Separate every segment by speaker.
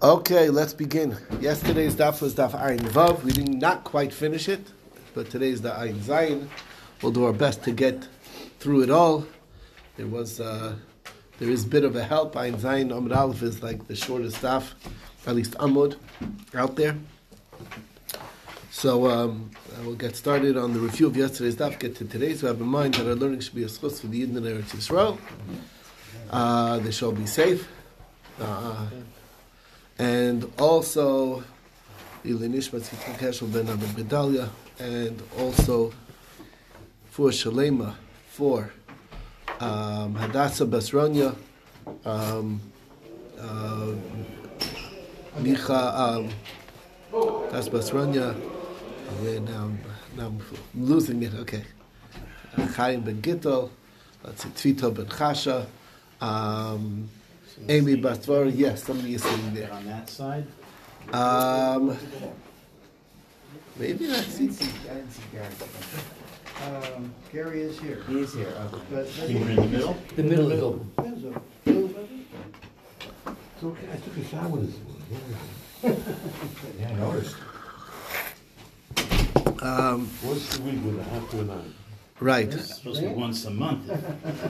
Speaker 1: Okay, let's begin. Yesterday's daf was daf Ayin Vav. We did not quite finish it, but today's the Ayin Zayin. We'll do our best to get through it all. There was, uh, there is a bit of a help. Ayin Zayin Amud Aleph is like the shortest daf, at least Amud, out there. So um, we'll get started on the review of yesterday's daf. Get to today's. We have in mind that our learning should be a schus for the Yidden and Eretz Yisrael. Uh, they shall be safe. Uh, and also Ilinishmat Keshel ben and also for Shalema, for um, Hadassah Basronya, um, uh, Micha, um, that's Basronya, yeah, now, I'm, now I'm losing it, okay. Chaim ben Gittel, let's see, Tvito ben Chasha, um, Amy Batvar, yes, somebody is sitting there.
Speaker 2: On that side?
Speaker 1: Um, maybe that's
Speaker 3: I
Speaker 1: it.
Speaker 3: didn't see, I didn't see Gary. Um, Gary is here.
Speaker 2: He is here, okay.
Speaker 3: But
Speaker 2: You were in the middle?
Speaker 4: The middle of the
Speaker 3: there's a blue.
Speaker 4: It's okay, I took a shower this morning. Yeah, I noticed.
Speaker 1: Um,
Speaker 4: Once a week with a half to a nine.
Speaker 1: right.
Speaker 2: It's supposed to be once a month.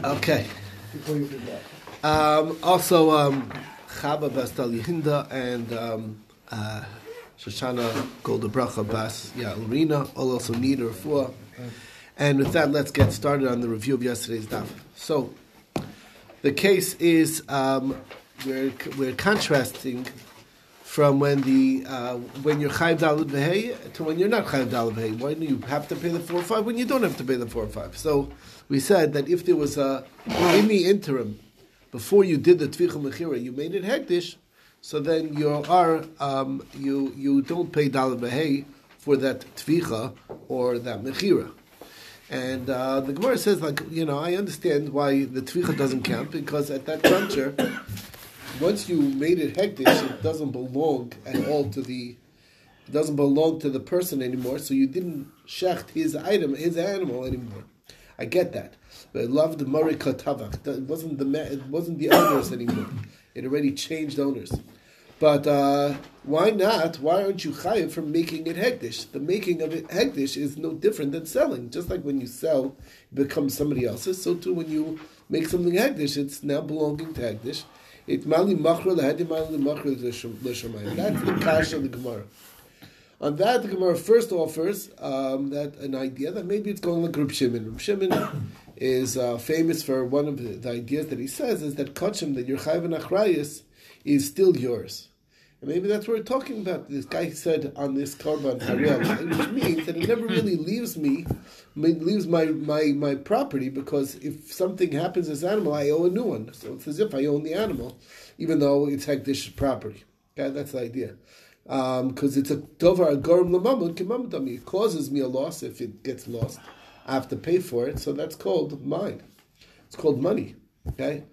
Speaker 1: Okay.
Speaker 3: Before you forget.
Speaker 1: Um, also, um, Chaba Bastal Yehinda and um, uh, Shoshana Golda Bracha Bas Ya'alrina all also need a refuah. And with that, let's get started on the review of yesterday's daf. So, the case is um, we're, we're contrasting from when the uh, when you're chayiv dalad v'hei to when you're not chayiv dalad v'hei. Why do you have to pay the four or five when you don't have to pay the four or five? So we said that if there was a in the interim before you did the tvicha mechira, you made it hektish, so then you are um, you you don't pay dalad v'hei for that tvicha or that mechira. And uh, the Gemara says, like, you know, I understand why the tvicha doesn't count because at that juncture, once you made it hektish, it doesn't belong at all to the, it doesn't belong to the person anymore. So you didn't shecht his item, his animal anymore. I get that, but I loved the marika tavach. It wasn't the ma- it wasn't the owners anymore. It already changed owners. But uh, why not? Why aren't you chayiv for making it hektish? The making of it hektish is no different than selling. Just like when you sell, it becomes somebody else's. So too, when you make something hektish, it's now belonging to hektish. It mali machra lahadi mali machra. That's the kash of the Gemara. On that, the Gemara first offers um, that an idea that maybe it's going like Reb Shimon. Reb Shimon is uh, famous for one of the, the ideas that he says is that kachim that your chayv and is still yours. And maybe that's what we're talking about. This guy said on this korban harel, which means that it never really leaves me, leaves my, my, my property because if something happens to this animal, I owe a new one. So it's as if I own the animal, even though it's hektish property. Okay, that's the idea. Because it's a dovar agorim lamamud kimamudami. It causes me a loss if it gets lost. I have to pay for it, so that's called mine. It's called money. Okay,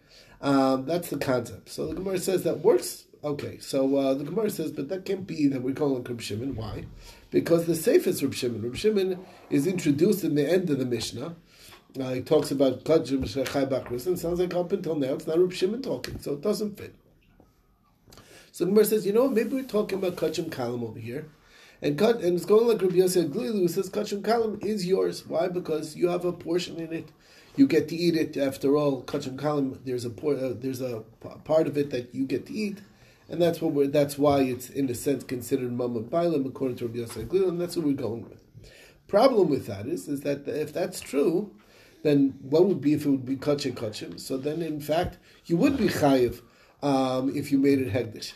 Speaker 1: um, that's the concept. So the Gemara says that works. Okay, so uh, the Gemara says, but that can't be that we're calling Reb Shimon. Why? Because the safest Reb Shimon. Reb Shimon is introduced in the end of the Mishnah. Uh, he talks about Kajim Shechai Bakris, and sounds like up until now it's not Reb Shimon talking, so it doesn't fit. So Gemara says, you know, maybe we're talking about Kachim Kalam over here. And cut and it's going like Rabbi Yosef Glilu says Kachim Kalam is yours. Why? Because you have a portion in it. You get to eat it. After all, Kachim Kalam, there's a por- uh, there's a p- part of it that you get to eat, and that's what we're. That's why it's in a sense considered Mamad Bailam according to Rabbi Yosef Glilu, and that's what we're going with. Problem with that is, is that if that's true, then what would be if it would be Kachim Kachim? So then, in fact, you would be Chayiv um, if you made it Hegdish.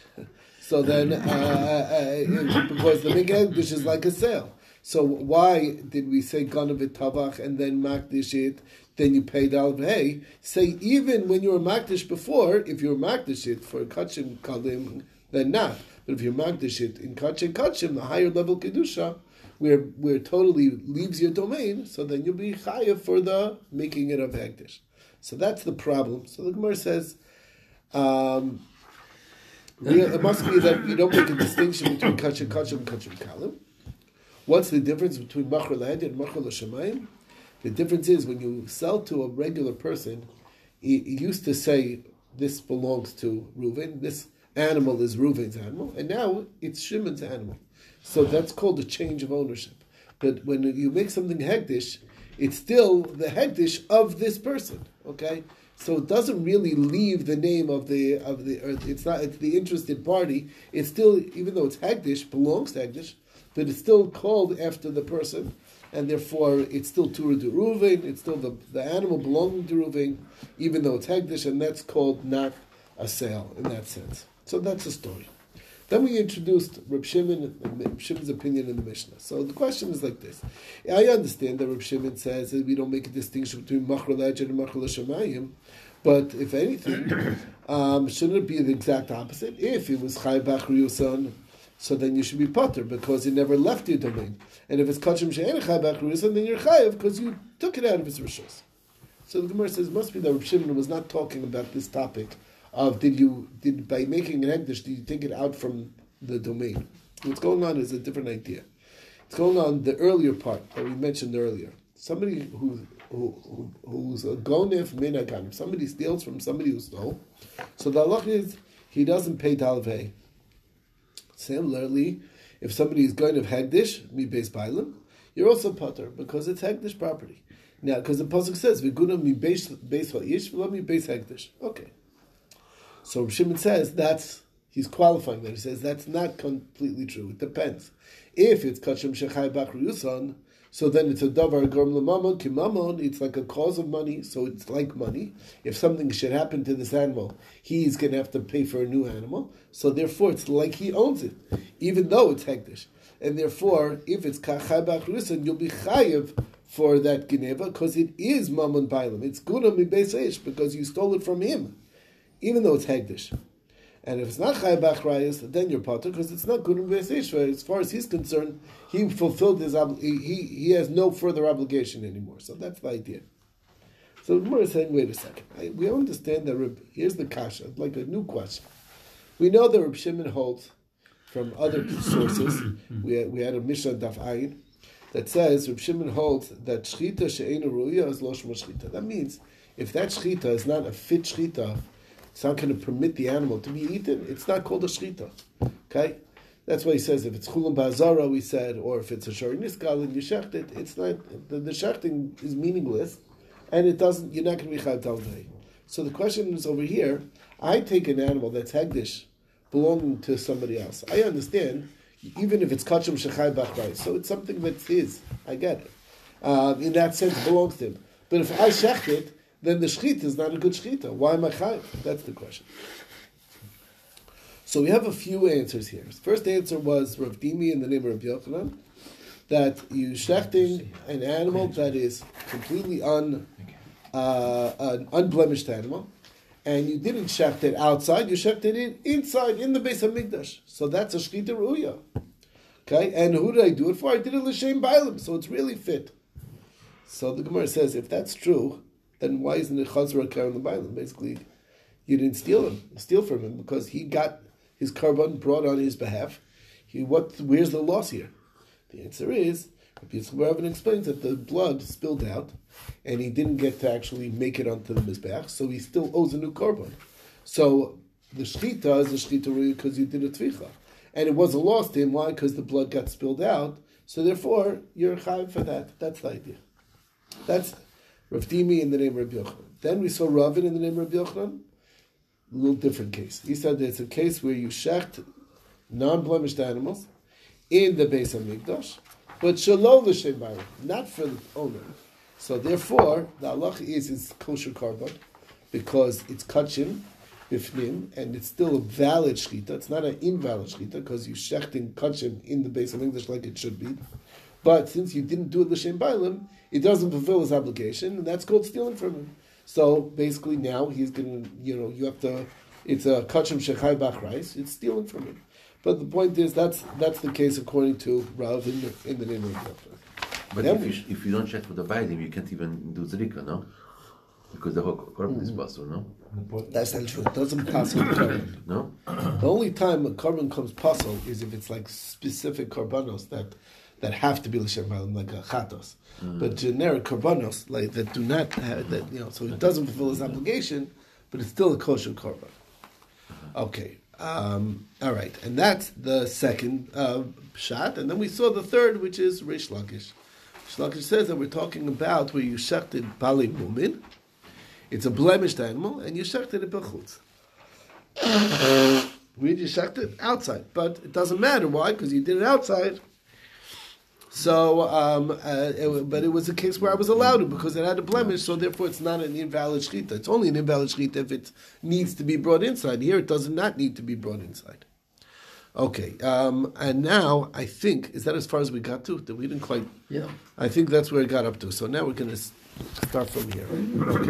Speaker 1: So then, uh, because the big Hegdish is like a sale. So why did we say Ganavit Tavach and then Makdish it, then you paid out Hey, say even when you were Makdish before, if you were Makdish it for Kachim Kalim, then not. But if you're Makdish it in Kachim Kachim, the higher level Kedusha, where where totally leaves your domain, so then you'll be Chayav for the making it of Hegdish. So that's the problem. So the Gemara says, um, it must be that you don't make a distinction between kachim kachim and kachim kalim. What's the difference between machar lahedi and machar l'shamayim? The difference is when you sell to a regular person, he, he used to say this belongs to Reuven, this animal is Reuven's animal, and now it's Shimon's animal. So that's called a change of ownership. But when you make something hegdish, it's still the hegdish of this person. Okay, so it doesn't really leave the name of the of the. It's not. It's the interested party. It's still, even though it's hegdish, belongs to hegdish, but it's still called after the person, and therefore it's still de Reuven. It's still the the animal belonging to Reuven, even though it's hegdish, and that's called not a sale in that sense. So that's the story. Then we introduced Reb Shimon, Reb Shimon's opinion in the Mishnah. So the question is like this: I understand that Reb Shimon says that we don't make a distinction between Machra and Machra Shemayim, but if anything, um, shouldn't it be the exact opposite? If it was Chai Bachriusan, so then you should be Potter because it never left your domain. And if it's Kachim She'en Chai Bachriusan, then you're Chayav because you took it out of its rishos. So the Gemara says it must be that Reb Shimon was not talking about this topic of did you did by making an ekdish did you take it out from the domain? What's going on is a different idea. It's going on the earlier part that we mentioned earlier. Somebody who, who, who who's a gonif minaganim. Somebody steals from somebody who stole. So the halach is he doesn't pay talvei. Similarly, if somebody is going to hegdish mi beis bailim, you're also putter because it's hegdish property. Now, because the pasuk says v'guna mi beis beis ha'ish v'lo mi beis hegdish. Okay. So Shimon says that's he's qualifying that. He says that's not completely true. It depends. If it's kachim shechai bachriusan, so then it's a davar gorm lemamon kimamon. It's like a cause of money, so it's like money. If something should happen to this animal, he's going to have to pay for a new animal. So therefore, it's like he owns it, even though it's hektish. And therefore, if it's kachai bachriusan, you'll be chayiv for that geneva because it is mamon bailam. It's guna mi because you stole it from him even though it's Hegdish. And if it's not Chay Bachrayas, then you're Potter, because it's not Gunim Beisishva. As far as he's concerned, he fulfilled his he, he has no further obligation anymore. So that's the idea. So the is saying, wait a second. I, we understand that Reb, here's the kasha, like a new question. We know that Reb Shimon holds from other sources. we, had, we had a Mishnah Daf Ayin that says Reb Shimon holds that Shchita she'ena ruya is lo shchita. That means if that Shchita is not a fit Shchita, it's not going to permit the animal to be eaten, it's not called a shchita. Okay? That's why he says if it's chulam ba'azara, we said, or if it's a shari niskal and you shecht it, it's not, the, the shechting is meaningless, and it doesn't, you're not going to be talvei. So the question is over here, I take an animal that's hegdish, belonging to somebody else. I understand, even if it's kachim shechai bachrai, so it's something that's his. I get it. Uh, in that sense, belongs to him. But if I shecht it, then the shechita is not a good shechita. Why am I chayiv? That's the question. So we have a few answers here. First answer was Rav Dimi in the name of Rav Yochanan, that you shechting an animal that is completely un, uh, an unblemished animal, and you didn't shecht it outside, you shecht it in, inside, in the base of Mikdash. So that's a shechita ruya. Okay, and who did I do it for? I did it l'shem bailim, so it's really fit. So the Gemara says, if that's true, then why isn't it chazra kar on the bailim? Basically, you didn't steal him, steal from him because he got his korban brought on his behalf. He what? Where's the loss here? The answer is Yitzchak explains that the blood spilled out, and he didn't get to actually make it onto the mizbech, so he still owes a new korban. So the shchita is a shchita because you did a tvicha, and it was a loss to him. Why? Because the blood got spilled out. So therefore, you're chayiv for that. That's the idea. That's Rav Dimi in the name of Rabbi Yochanan. Then we saw Ravin in the name of Rabbi Yochanan. A little different case. He said that it's a case where you shecht non-blemished animals in the base of Mikdash, but shalom l'shem not for the owner. So therefore, the halach is it's kosher korban because it's kachim bifnim, and it's still a valid shchita. It's not an invalid shchita because you shechting kachim in the base of English like it should be. But since you didn't do it l'shem bailim, it doesn't fulfill his obligation, and that's called stealing from him. So basically, now he's going to, you know, you have to. It's a kachim shechai bachrais. It's stealing from him. But the point is, that's that's the case according to Rav in the, in the name of the.
Speaker 5: But
Speaker 1: Then
Speaker 5: if you, if you don't check for the bailim, you can't even do zrika, no? Because the whole korban
Speaker 1: Mm-hmm.
Speaker 5: is possible, no?
Speaker 1: That's not true. It doesn't pass with korban.
Speaker 5: No?
Speaker 1: The only time a korban comes puzzle is if it's like specific korbanos that that have to be l'shem bailim, like a chatos. But generic korbanos like that do not have that you know, so it doesn't fulfill his obligation, but it's still a kosher korban. Okay. Um, all right, and that's the second uh, shot, and then we saw the third, which is Reish Lakish. Reish Lakish says that we're talking about where you shechted bali mumin. It's a blemished animal, and you shechted it bechutz. We just it outside, but it doesn't matter why because you did it outside. So, um, uh, it, but it was a case where I was allowed to because it had a blemish, so therefore it's not an invalid shechita. It's only an invalid shechita if it needs to be brought inside. Here, it does not need to be brought inside. Okay, um, and now I think is that as far as we got to? That we didn't quite.
Speaker 5: Yeah.
Speaker 1: I think that's where it got up to. So now we're going to start from here. Right? Okay.